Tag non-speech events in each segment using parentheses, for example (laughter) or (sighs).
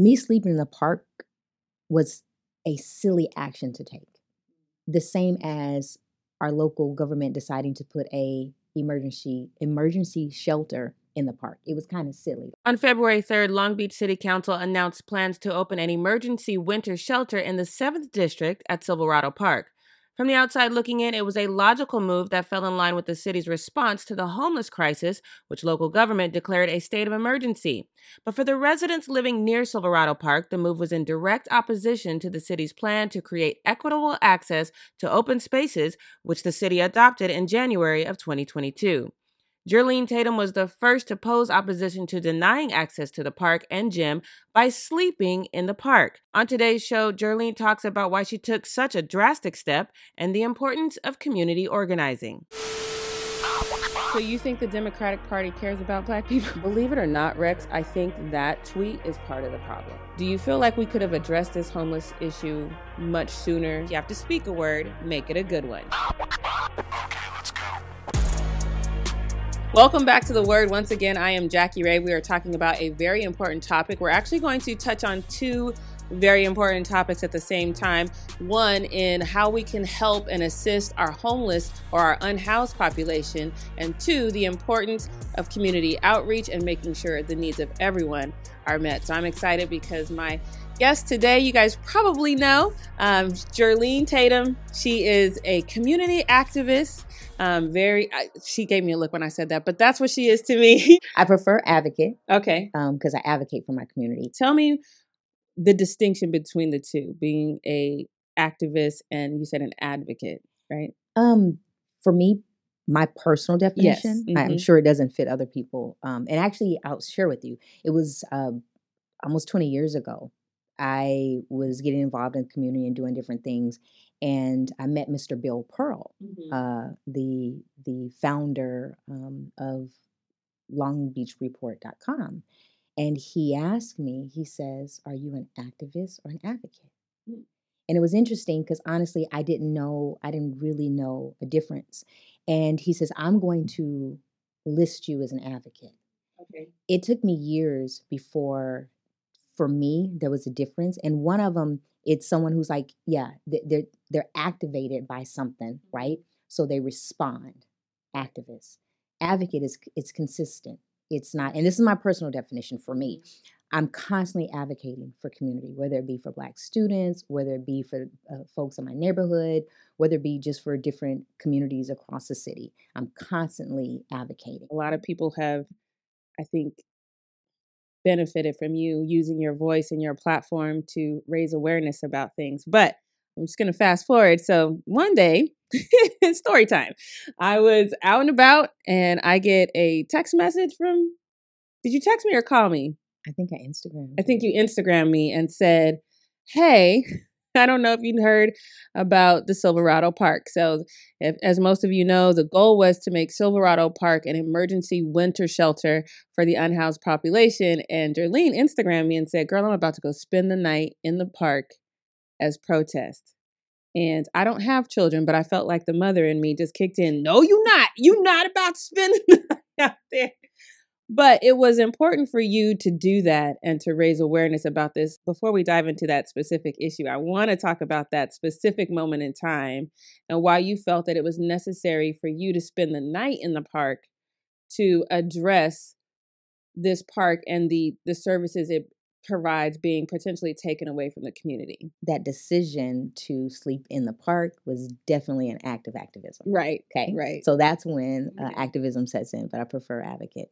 me sleeping in the park was a silly action to take. The same as our local government deciding to put a emergency emergency shelter in the park. It was kind of silly. On February 3rd, Long Beach City Council announced plans to open an emergency winter shelter in the 7th District at Silverado Park. From the outside looking in, it was a logical move that fell in line with the city's response to the homeless crisis, which local government declared a state of emergency. But for the residents living near Silverado Park, the move was in direct opposition to the city's plan to create equitable access to open spaces, which the city adopted in January of 2022. Jerlene Tatum was the first to pose opposition to denying access to the park and gym by sleeping in the park. On today's show, Jerlene talks about why she took such a drastic step and the importance of community organizing. So you think the Democratic Party cares about black people? (laughs) Believe it or not, Rex, I think that tweet is part of the problem. Do you feel like we could have addressed this homeless issue much sooner? You have to speak a word, make it a good one. Welcome back to the Word. Once again, I am Jackie Ray. We are talking about a very important topic. We're actually going to touch on two very important topics at the same time. One, in how we can help and assist our homeless or our unhoused population. And two, the importance of community outreach and making sure the needs of everyone are met. So I'm excited because my guest today, you guys probably know, um, Jerlene Tatum. She is a community activist. Um, very, I, she gave me a look when I said that, but that's what she is to me. (laughs) I prefer advocate. Okay. Because um, I advocate for my community. Tell me the distinction between the two, being a activist and you said an advocate, right? Um, for me, my personal definition, yes. mm-hmm. I'm sure it doesn't fit other people. Um, and actually, I'll share with you. It was uh, almost 20 years ago. I was getting involved in the community and doing different things, and I met Mr. Bill Pearl, mm-hmm. uh, the the founder um, of LongBeachReport.com, and he asked me. He says, "Are you an activist or an advocate?" Mm-hmm. And it was interesting because honestly, I didn't know. I didn't really know a difference. And he says, "I'm going to list you as an advocate." Okay. It took me years before for me there was a difference and one of them it's someone who's like yeah they're they're activated by something mm-hmm. right so they respond activist advocate is it's consistent it's not and this is my personal definition for me mm-hmm. i'm constantly advocating for community whether it be for black students whether it be for uh, folks in my neighborhood whether it be just for different communities across the city i'm constantly advocating a lot of people have i think benefited from you using your voice and your platform to raise awareness about things. But I'm just going to fast forward. So one day, (laughs) story time, I was out and about and I get a text message from, did you text me or call me? I think I Instagram. I think you Instagram me and said, hey, (laughs) I don't know if you heard about the Silverado Park. So, if, as most of you know, the goal was to make Silverado Park an emergency winter shelter for the unhoused population. And Jerlene Instagrammed me and said, Girl, I'm about to go spend the night in the park as protest. And I don't have children, but I felt like the mother in me just kicked in. No, you not. You not about to spend (laughs) the night out there. But it was important for you to do that and to raise awareness about this. Before we dive into that specific issue, I want to talk about that specific moment in time and why you felt that it was necessary for you to spend the night in the park to address this park and the the services it provides being potentially taken away from the community. That decision to sleep in the park was definitely an act of activism. Right. Okay. Right. So that's when uh, activism sets in, but I prefer advocate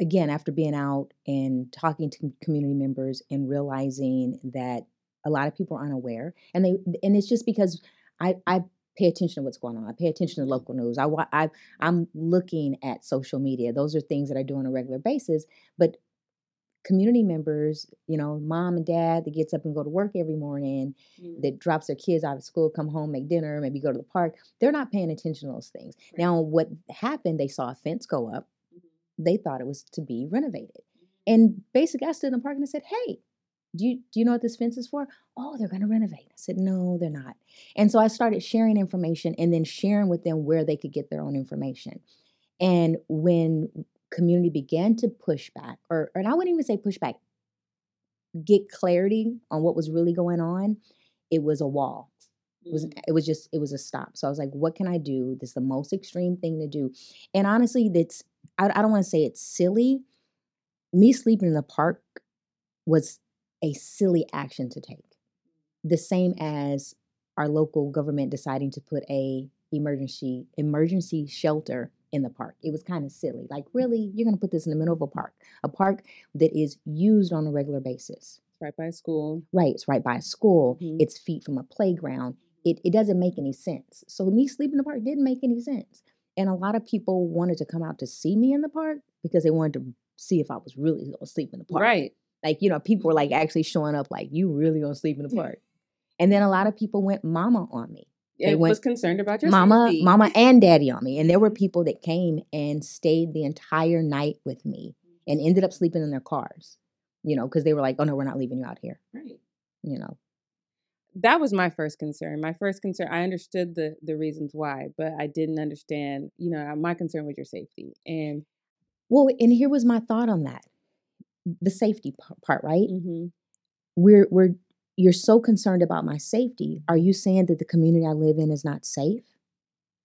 again, after being out and talking to community members and realizing that a lot of people are unaware, and they and it's just because I I pay attention to what's going on. I pay attention to local news. I, I I'm looking at social media. Those are things that I do on a regular basis. But community members, you know, mom and dad that gets up and go to work every morning, mm. that drops their kids out of school, come home, make dinner, maybe go to the park. They're not paying attention to those things. Right. Now, what happened? They saw a fence go up they thought it was to be renovated. And basically, I stood in the park and I said, Hey, do you, do you know what this fence is for? Oh, they're going to renovate. I said, No, they're not. And so I started sharing information and then sharing with them where they could get their own information. And when community began to push back, or, or I wouldn't even say push back, get clarity on what was really going on, it was a wall. It was Mm. it was just it was a stop. So I was like, what can I do? This is the most extreme thing to do. And honestly, that's I, I don't want to say it's silly. Me sleeping in the park was a silly action to take. The same as our local government deciding to put a emergency emergency shelter in the park. It was kind of silly. Like, really, you're gonna put this in the middle of a park, a park that is used on a regular basis. Right by school. Right, it's right by a school. Mhm. It's feet from a playground. It it doesn't make any sense. So me sleeping in the park didn't make any sense. And a lot of people wanted to come out to see me in the park because they wanted to see if I was really gonna sleep in the park. Right. Like, you know, people were like actually showing up like, you really gonna sleep in the (laughs) park. And then a lot of people went mama on me. They It went was concerned about your mama, safety. mama and daddy on me. And there were people that came and stayed the entire night with me and ended up sleeping in their cars. You know, because they were like, oh no, we're not leaving you out here. Right. You know. That was my first concern. My first concern, I understood the the reasons why, but I didn't understand, you know, my concern was your safety. And Well, and here was my thought on that. The safety part, right? mhm, We're we're you're so concerned about my safety. Are you saying that the community I live in is not safe?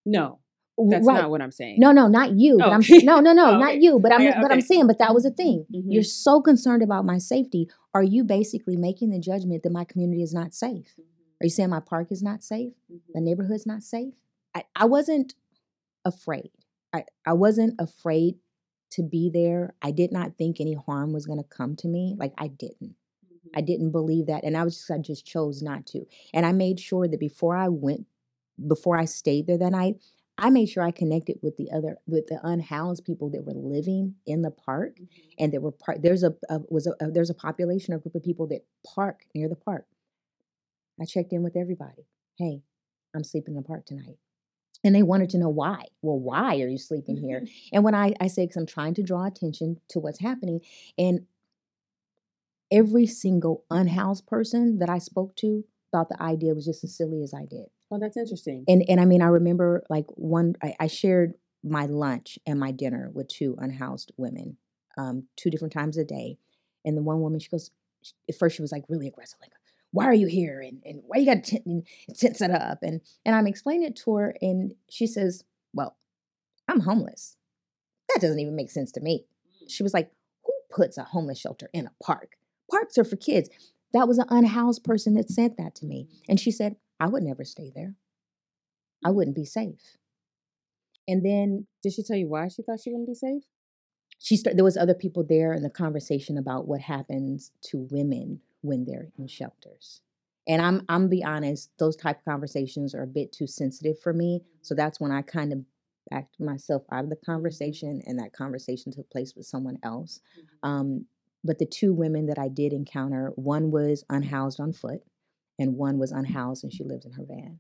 no, that's right. not what I'm saying. No, no, not you. But Oh. I'm (laughs) no, no, no, Oh, not you. But I'm Yeah, but I'm saying, but that was a thing. Mhm. You're so concerned about my safety. Are you basically making the judgment that my community is not safe? Are you saying my park is not safe? The Mhm. neighborhood's not safe? I, I wasn't afraid. I, I wasn't afraid to be there. I did not think any harm was gonna come to me. Like I didn't. I didn't believe that. And I was just I just chose not to. And I made sure that before I went, before I stayed there that night, I made sure I connected with the other with the unhoused people that were living in the park Mhm. and there were part there's a, a was a, a there's a population or group of people that park near the park i checked in with everybody hey i'm sleeping in the park tonight and they wanted to know why well why are you sleeping here (laughs) and when i i said because i'm trying to draw attention to what's happening and every single unhoused person that i spoke to thought the idea was just as silly as i did Oh, that's interesting. and and I mean, I remember like one I, I shared my lunch and my dinner with two unhoused women, um, two different times a day. And the one woman, she goes, at first she was like really aggressive, like, "Why are you here? And and why you got tent, tent set up?" And and I'm explaining it to her, and she says, "Well, I'm homeless. That doesn't even make sense to me." She was like, "Who puts a homeless shelter in a park? Parks are for kids." That was an unhoused person that said that to me, and she said, "I would never stay there." I mm. wouldn't be safe. And then Did she tell you why she thought she wouldn't be safe? she started, there was other people there in the conversation about what happens to women when they're in shelters. And I'm I'm be honest, those type of conversations are a bit too sensitive for me. So that's when I kind of backed myself out of the mm-hmm. conversation and that conversation took place with someone else. Mm-hmm. Um, but the two women that I did encounter, one was unhoused on foot and one was unhoused and she lived in her van.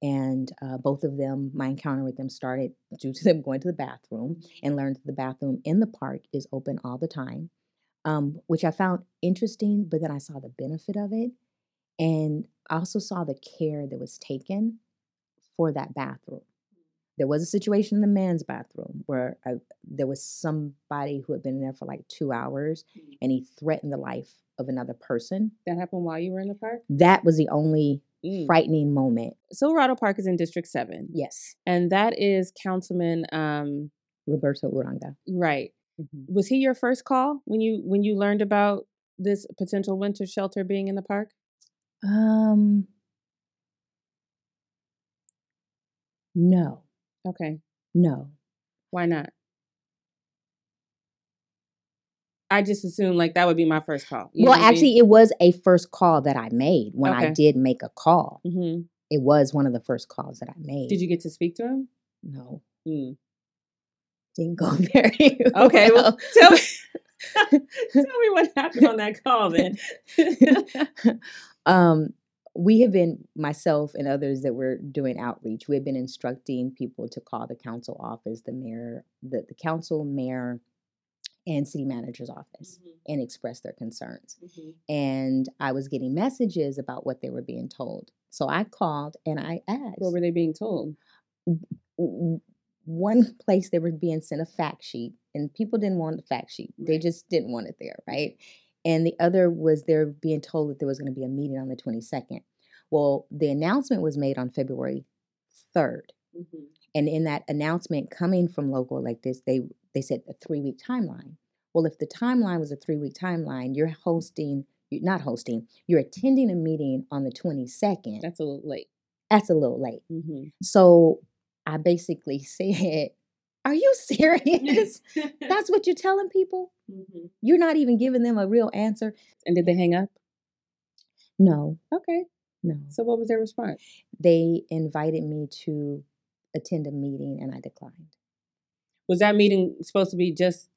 And uh, both of them, my encounter with them started due to them going to the bathroom and learned that the bathroom in the park is open all the time, um, which I found interesting. But then I saw the benefit of it. And I also saw the care that was taken for that bathroom. There was a situation in the man's bathroom where I, there was somebody who had been in there for like two hours and he threatened the life of another person. That happened while you were in the park? That was the only Mm. frightening moment. Silverado Park is in District 7. Yes. And that is Councilman um Roberto Uranga. right. Mhm. Was he your first call when you when you learned about this potential winter shelter being in the park? Um, no, Okay. no. Why not? I just assumed like that would be my first call. well, actually, it was a first call that I made when I did make a call. hmm It was one of the first calls that I made. did you get to speak to him? No, Mm. didn't go (laughs) very Okay, well, well. tell me, (laughs) (laughs) tell me what happened on that call then. um, we have been myself and others that were doing outreach. We have been instructing people to call the council office, the mayor, the, the council, mayor, and city manager's office, mm-hmm. and express their concerns. Mm-hmm. and I was getting messages about what they were being told. So I called and I asked. What were they being told? one place they were being sent a fact sheet, and people didn't want the fact sheet. They just didn't want it there, right? and the other was they're being told that there was going to be a meeting on the 22nd. Well, the announcement was made on February 3rd. Mm-hmm. And in that announcement coming from local like this, they they said a three week timeline. Well, if the timeline was a three week timeline, you're hosting, you're not hosting, you're attending a meeting on the 22nd. That's a little late. That's a little late. Mm-hmm. So I basically (laughs) said, Are you (laughs) serious? That's what you're telling people? mm-hmm. You're not even giving them a real answer? And did they hang up? No, Okay. No. So what was their response? They invited me to attend a meeting and I declined. Was that meeting supposed to be just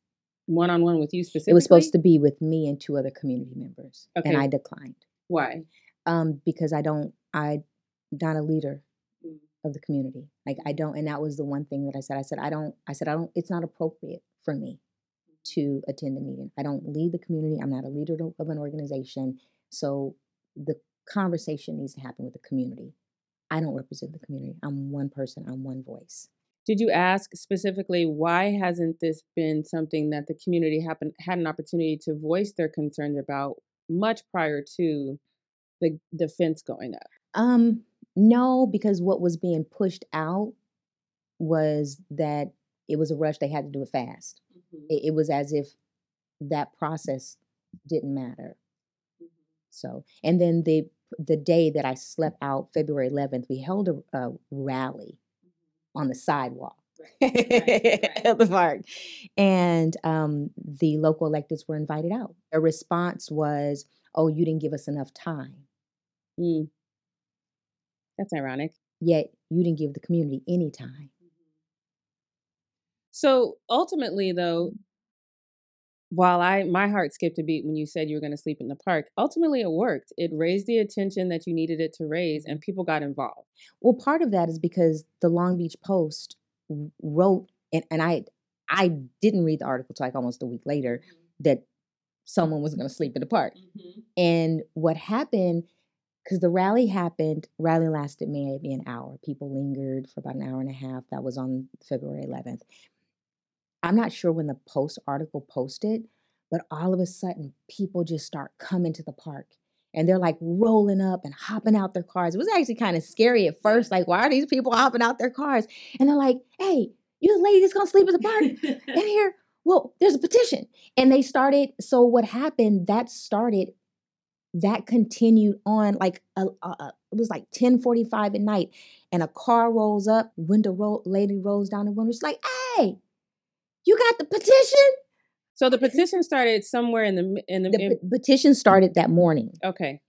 one on one with you specifically? It was supposed to be with me and two other community members, Okay. and I declined Why? um, because I don't. I not a leader Mm. of the community. Like I don't, and that was the one thing that I said. I said I don't. I said I don't. It's not appropriate for me to attend a meeting. I don't lead the community. I'm not a leader of of an organization. So the conversation needs to happen with the community. I don't represent the community. I'm one person. I'm one voice. Did you ask specifically why hasn't this been something that the community happen, had an opportunity to voice their concerns about much prior to the the fence going up? Um, no, because what was being pushed out was that it was a rush. They had to do it fast. It, it was as if that process didn't matter. So, and then the the day that I slept out, February 11th, we held a, a rally on the sidewalk of (laughs) the park, and um, the local electeds were invited out. A response was, "Oh, you didn't give us enough time." Mm. That's ironic. Yet you didn't give the community any time. So ultimately, though, while I my heart skipped a beat when you said you were going to sleep in the park, ultimately it worked. It raised the attention that you needed it to raise, and people got involved. Well, part of that is because the Long Beach Post wrote, and, and I I didn't read the article till like almost a week later mm-hmm. that someone was going to sleep in the park. Mm-hmm. And what happened, because the rally happened, rally lasted maybe an hour. People lingered for about an hour and a half. That was on February 11th. I'm not sure when the Post article posted, but all of a sudden people just start coming to the park. And they're like rolling up and hopping out their cars. It was actually kind of scary at first. Like, why are these people hopping out their cars? And they're like, hey, you the lady that's gonna sleep in the park in (laughs) here? Well, there's a petition. And they started, so what happened, that started, that continued on like a, a, a- it was like 1045 at night. And a car rolls up, window roll, lady rolls down the window. She's like, hey, you got the petition? So the petition started somewhere in the in the, The in- petition started that morning. okay.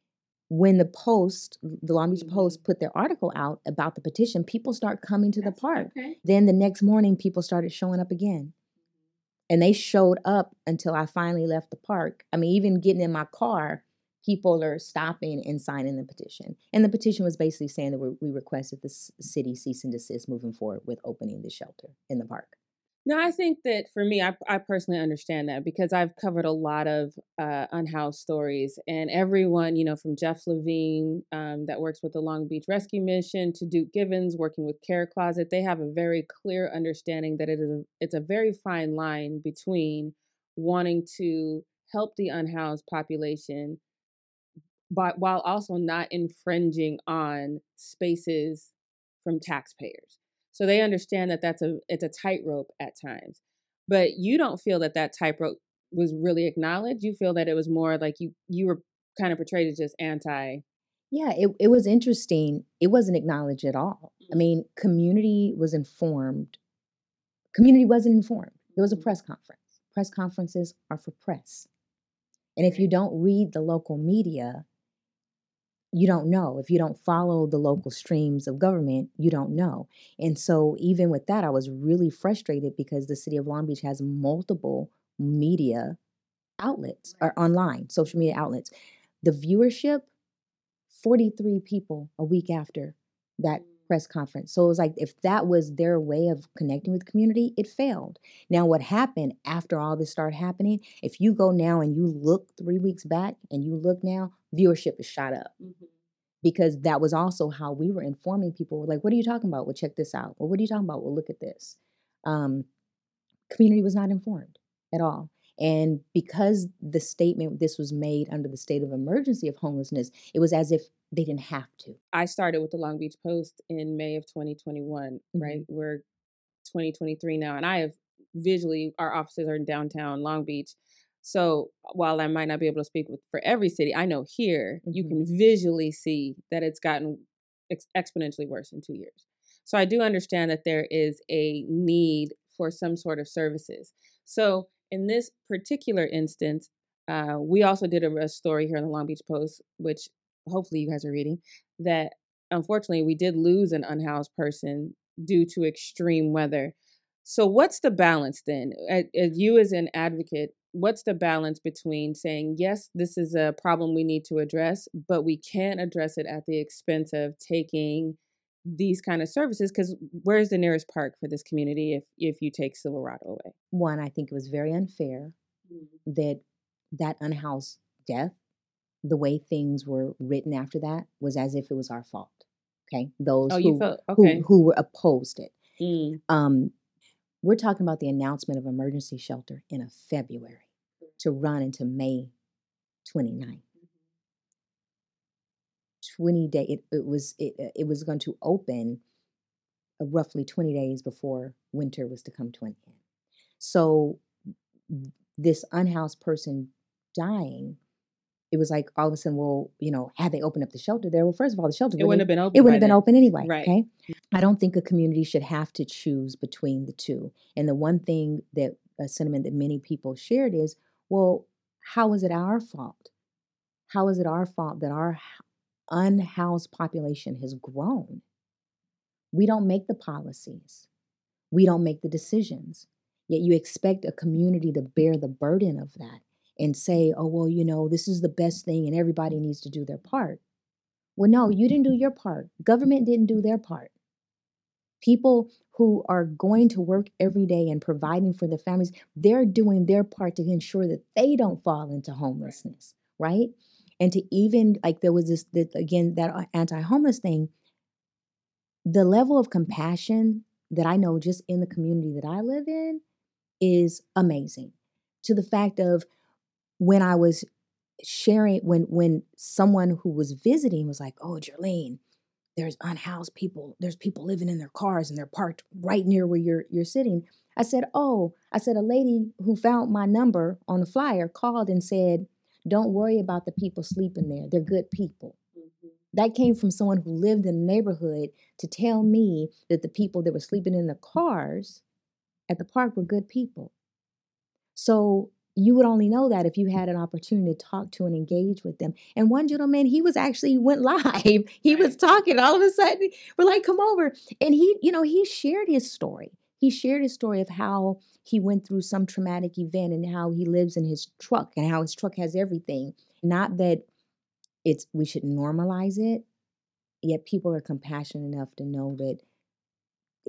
When the Post, the Long Beach Mhm. Post, put their article out about the petition, people start coming to the park. Okay. Then the next morning, people started showing up again. And they showed up until I finally left the park. I mean, even getting in my car, people are stopping and signing the petition. And the petition was basically saying that we requested the city cease and desist moving forward with opening the shelter in the park. No, I think that for me, I, I personally understand that because I've covered a lot of uh, unhoused stories, and everyone, you know, from Jeff Levine um, that works with the Long Beach Rescue Mission to Duke Givens working with Care Closet, they have a very clear understanding that it is a, it's a very fine line between wanting to help the unhoused population, but while also not infringing on spaces from taxpayers. So they understand that that's a it's a tightrope at times. But you don't feel that that tightrope was really acknowledged. You feel that it was more like you you were kind of portrayed as just anti. Yeah, it, it was interesting. It wasn't acknowledged at all. I Mhm. mean, community was informed. Community wasn't informed. There was a Mhm. press conference. Press conferences are for press. And if you don't read the local media, you don't know. If you don't follow the local streams of government, you don't know. And so, even with that, I was really frustrated because the city of Long Beach has multiple media outlets or online, social media outlets. The viewership 43 people a week after that press conference. So it was like if that was their way of connecting with the community, it failed. Now, what happened after all this started happening, if you go now and you look three weeks back and you look now, viewership is shot up because that was also how we were informing people. We're like, what are you talking about? Well, check this out. Well, what are you talking about? Well, look at this. Um, community was not informed at all. And because the statement this was made under the state of emergency of homelessness, it was as if they didn't have to. I started with the Long Beach Post in May of 2021, mm-hmm. right? We're 2023 now, and I have visually, our offices are in downtown Long Beach. So while I might not be able to speak with, for every city, I know here mm-hmm. you can visually see that it's gotten ex- exponentially worse in two years. So I do understand that there is a need for some sort of services. So in this particular instance, uh, we also did a, a story here in the Long Beach Post, which hopefully you guys are reading, that unfortunately we did lose an unhoused person due to extreme weather. So, what's the balance then? As, as you, as an advocate, what's the balance between saying, yes, this is a problem we need to address, but we can't address it at the expense of taking these kind of services? Because where's the nearest park for this community if, if you take Silverado away? One, I think it was very unfair mm-hmm. that that unhoused death, the way things were written after that, was as if it was our fault. Okay, those oh, who, felt, okay. who, who were opposed it. Mm. Um, we're talking about the announcement of emergency shelter in a February to run into May 29th. 20 day it, it was it, uh, it was going to open uh, roughly 20 days before winter was to come to an end so this unhoused person dying it was like all of a sudden, well, you know, had they opened up the shelter there, well, first of all, the shelter it wouldn't have been open. It wouldn't have been open anyway. Right. Okay. I don't think a community should have to choose between the two. And the one thing that a sentiment that many people shared is, well, how is it our fault? How is it our fault that our unhoused population has grown? We don't make the policies. We don't make the decisions. Yet you expect a community to bear the burden of that and say, oh, well, you know, this is the best thing and everybody needs to do their part. Well, no, you didn't do your part. Government didn't do their part. People who are going to work every day and providing for their families, they're doing their part to ensure that they don't fall into homelessness, right? And to even, like, there was this, that, again, that uh, anti homeless thing, the level of compassion that I know just in the community that I live in is amazing. To the fact of when I was sharing, when when someone who was visiting was like, "Oh, Jerlene, there's unhoused people. There's people living in their cars and they're parked right near where you're you're sitting." I said, "Oh," I said, "A lady who found my number on the flyer called and said." Don't worry about the people sleeping there. They're good people. Mm-hmm. That came from someone who lived in the neighborhood to tell me that the people that were sleeping in the cars at the park were good people. So you would only know that if you had an opportunity to talk to and engage with them. And one gentleman, he was actually went (laughs) live. He was talking. All of a sudden, we're like, "Come over!" And he, you know, he shared his story. He shared his story of how he went through some traumatic event and how he lives in his truck and how his truck has everything. Not that it's we should normalize it, yet people are compassionate enough to know that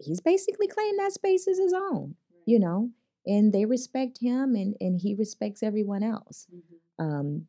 he's basically claimed that space is his own. You know, and they respect him and, and he respects everyone else. Mm-hmm. Um,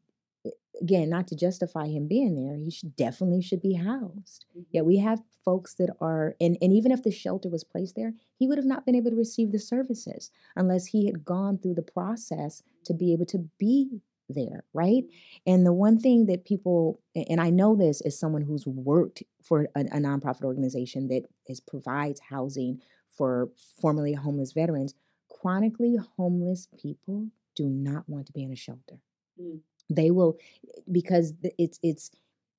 again, not to justify him being there, he should definitely should be housed. Mm-hmm. Yet we have folks that are, and, and even if the shelter was placed there, he would have not been able to receive the services unless he had gone through the process to be able to be there, right? And the one thing that people, and I know this as someone who's worked for a, a nonprofit organization that is provides housing for formerly homeless veterans, chronically homeless people do not want to be in a shelter. Mm. They will because it's it's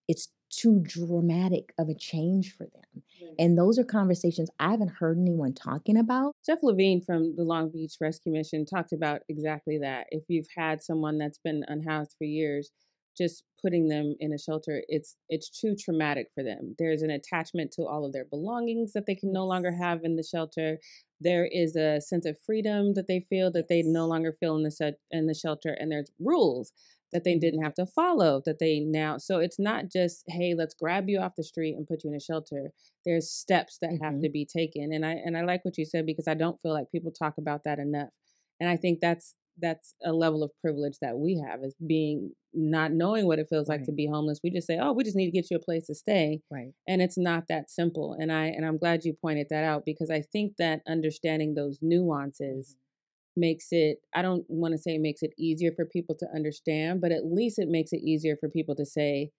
it's too dramatic of a change for them. And those are conversations I haven't heard anyone talking about. Jeff Levine from the Long Beach Rescue Mission talked about exactly that. If you've had someone that's been unhoused for years, just putting them in a shelter, it's it's too traumatic for them. There's an attachment to all of their belongings that they can no longer have in the shelter there is a sense of freedom that they feel that they no longer feel in the set in the shelter and there's rules that they didn't have to follow that they now so it's not just hey let's grab you off the street and put you in a shelter there's steps that mm-hmm. have to be taken and i and i like what you said because i don't feel like people talk about that enough and i think that's that's a level of privilege that we have is being not knowing what it feels right. like to be homeless we just say oh we just need to get you a place to stay right and it's not that simple and i and i'm glad you pointed that out because i think that understanding those nuances makes it I don't want to say it makes it easier for people to understand, but at least it makes it easier for people to say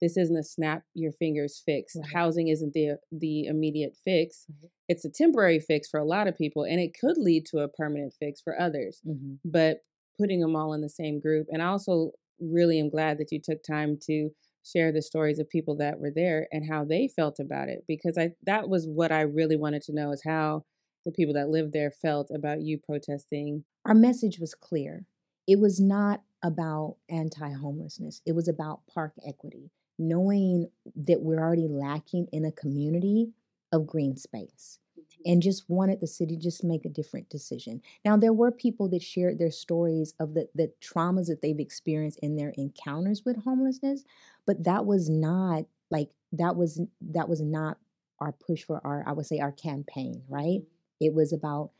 this isn't a snap your fingers fix. Right. Housing isn't the the immediate fix. Mm-hmm. It's a temporary fix for a lot of people and it could lead to a permanent fix for others. Mm-hmm. But putting them all in the same group and I also really am glad that you took time to share the stories of people that were there and how they felt about it because I that was what I really wanted to know is how the people that lived there felt about you protesting. Our message was clear. It was not about anti-homelessness. It was about park equity, knowing that we're already lacking in a community of green space mm-hmm. and just wanted the city just make a different decision. Now there were people that shared their stories of the the traumas that they've experienced in their encounters with homelessness, but that was not like that was that was not our push for our I would say our campaign, right? Mm-hmm. It was about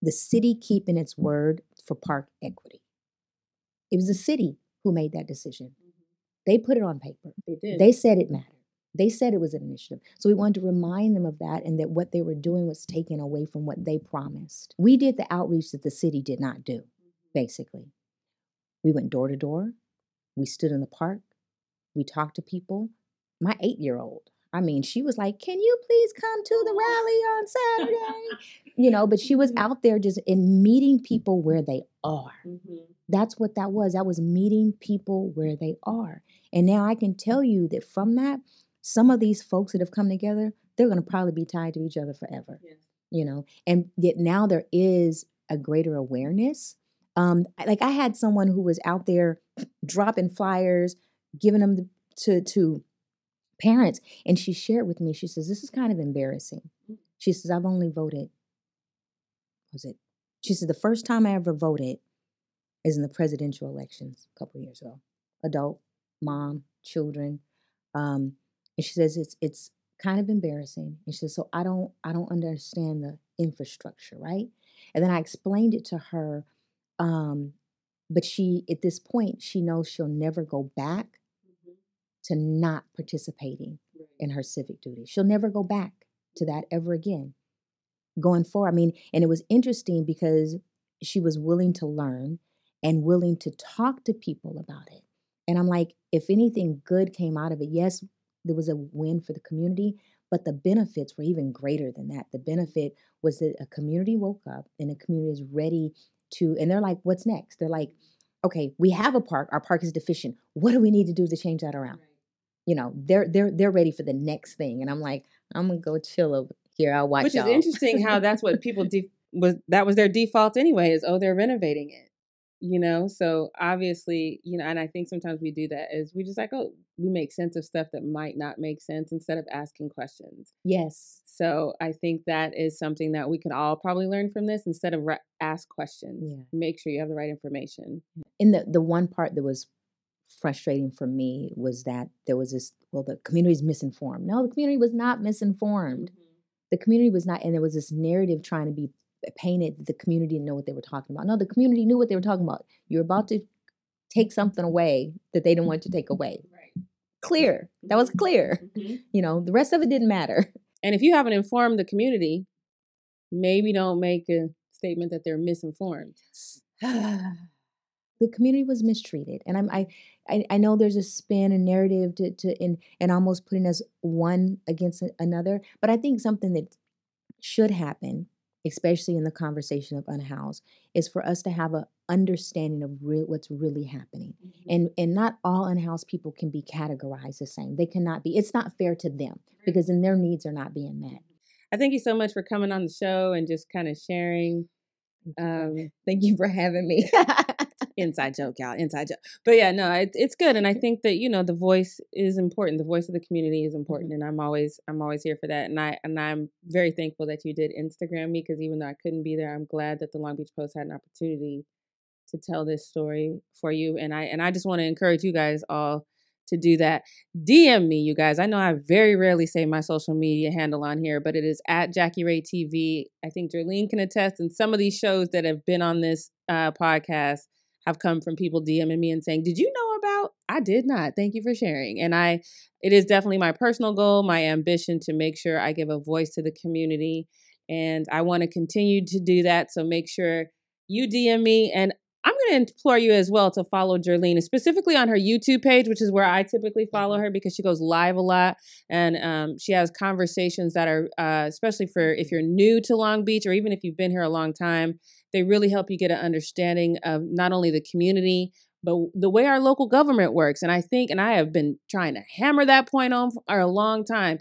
the city keeping its word for park equity. It was the city who made that decision. Mm-hmm. They put it on paper. They did. They said it mattered. They said it was an initiative. So we wanted to remind them of that and that what they were doing was taken away from what they promised. We did the outreach that the city did not do, basically. We went door to door. We stood in the park. We talked to people. My eight year old, I mean, she was like, Can you please come to the rally on Saturday? you know, but she was mm-hmm. out there just in meeting people where they are. Mm-hmm. That's what that was. That was meeting people where they are. And now I can tell you that from that, some of these folks that have come together, they're going to probably be tied to each other forever. Yeah. You know, and yet now there is a greater awareness. Um, like I had someone who was out there dropping flyers, giving them to to parents, and she shared with me. She says, "This is kind of embarrassing." Mm. She says, "I've only voted." Was it? She said the first time I ever voted is in the presidential elections a couple years ago. Adult, mom, children. Um, and she says it's it's kind of embarrassing. And she says, so I don't I don't understand the infrastructure, right? And then I explained it to her. Um, but she at this point she knows she'll never go back. To not participating in her civic duty. She'll never go back to that ever again. Going forward, I mean, and it was interesting because she was willing to learn and willing to talk to people about it. And I'm like, if anything good came out of it, yes, there was a win for the community, but the benefits were even greater than that. The benefit was that a community woke up and a community is ready to, and they're like, what's next? They're like, okay, we have a park. Our park is deficient. What do we need to do to change that around? You know, they're they're they're ready for the next thing, and I'm like, I'm gonna go chill over here. I'll watch. Which y'all. is interesting how that's what people de- was. That was their default anyway. Is oh, they're renovating it you know so obviously you know and i think sometimes we do that is we just like oh we make sense of stuff that might not make sense instead of asking questions yes so i think that is something that we can all probably learn from this instead of re- ask questions yeah. make sure you have the right information and the the one part that was frustrating for me was that there was this well the community is misinformed no the community was not misinformed mm-hmm. the community was not and there was this narrative trying to be painted that the community didn't know what they were talking about. No, the community knew what they were talking about. You're about to take something away that they didn't want to take (laughs) away. Right. Clear. That was mm-hmm. clear. Mm-hmm. You know, the rest of it didn't matter. (laughs) And if you haven't informed the community, maybe don't make a statement that they're misinformed. (sighs) (sighs) the community was mistreated, and I'm I, I, I know there's a spin and narrative to to and and almost putting us one against another, but I think something that should happen especially in the conversation of unhoused, is for us to have an understanding of real, what's really happening. Mm-hmm. And and not all unhoused people can be categorized the same. They cannot be. It's not fair to them because then their needs are not being met. I thank you so much for coming on the show and just kind of sharing. Um, thank you for having me. (laughs) inside joke, y'all. Inside joke. But yeah, no, it, it's good, and I think that you know the voice is important. The voice of the community is important, mm-hmm. and I'm always I'm always here for that. And I and I'm very thankful that you did Instagram me because even though I couldn't be there, I'm glad that the Long Beach Post had an opportunity to tell this story for you. And I and I just want to encourage you guys all to do that. DM me, you guys. I know I very rarely say my social media handle on here, but it is at Jackie Ray TV. I think Darlene can attest, and some of these shows that have been on this uh, podcast have come from people DMing me and saying, "Did you know about?" I did not. Thank you for sharing. And I it is definitely my personal goal, my ambition to make sure I give a voice to the community And I want to continue to do that. So make sure you DM me. And I'm going to implore you as well to follow Jerlene, specifically on her YouTube page, which is where I typically follow her because she goes live a lot and um, she has conversations that are, uh, especially for if you're new to Long Beach or even if you've been here a long time, they really help you get an understanding of not only the community, but the way our local government works. And I think, and I have been trying to hammer that point on for a long time,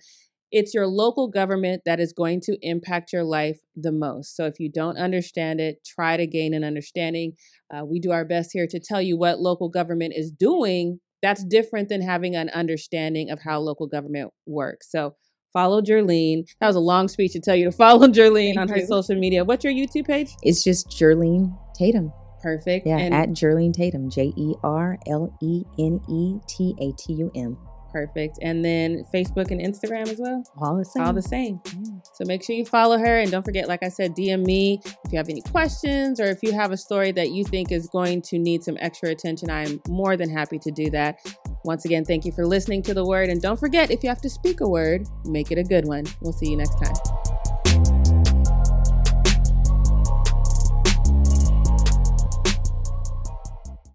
it's your local government that is going to impact your life the most. So if you don't understand it, try to gain an understanding. Uh, we do our best here to tell you what local government is doing. That's different than having an understanding of how local government works. So follow Jerlene. That was a long speech to tell you to follow (laughs) Jerlene on her you. social media. What's your YouTube page? It's just Jerlene Tatum. Perfect. Yeah, and at Jerlene Tatum, J E R L E N E T A T U M. Perfect. And then Facebook and Instagram as well? All the same. All the same. So make sure you follow her. And don't forget, like I said, DM me if you have any questions or if you have a story that you think is going to need some extra attention. I am more than happy to do that. Once again, thank you for listening to the word. And don't forget, if you have to speak a word, make it a good one. We'll see you next time.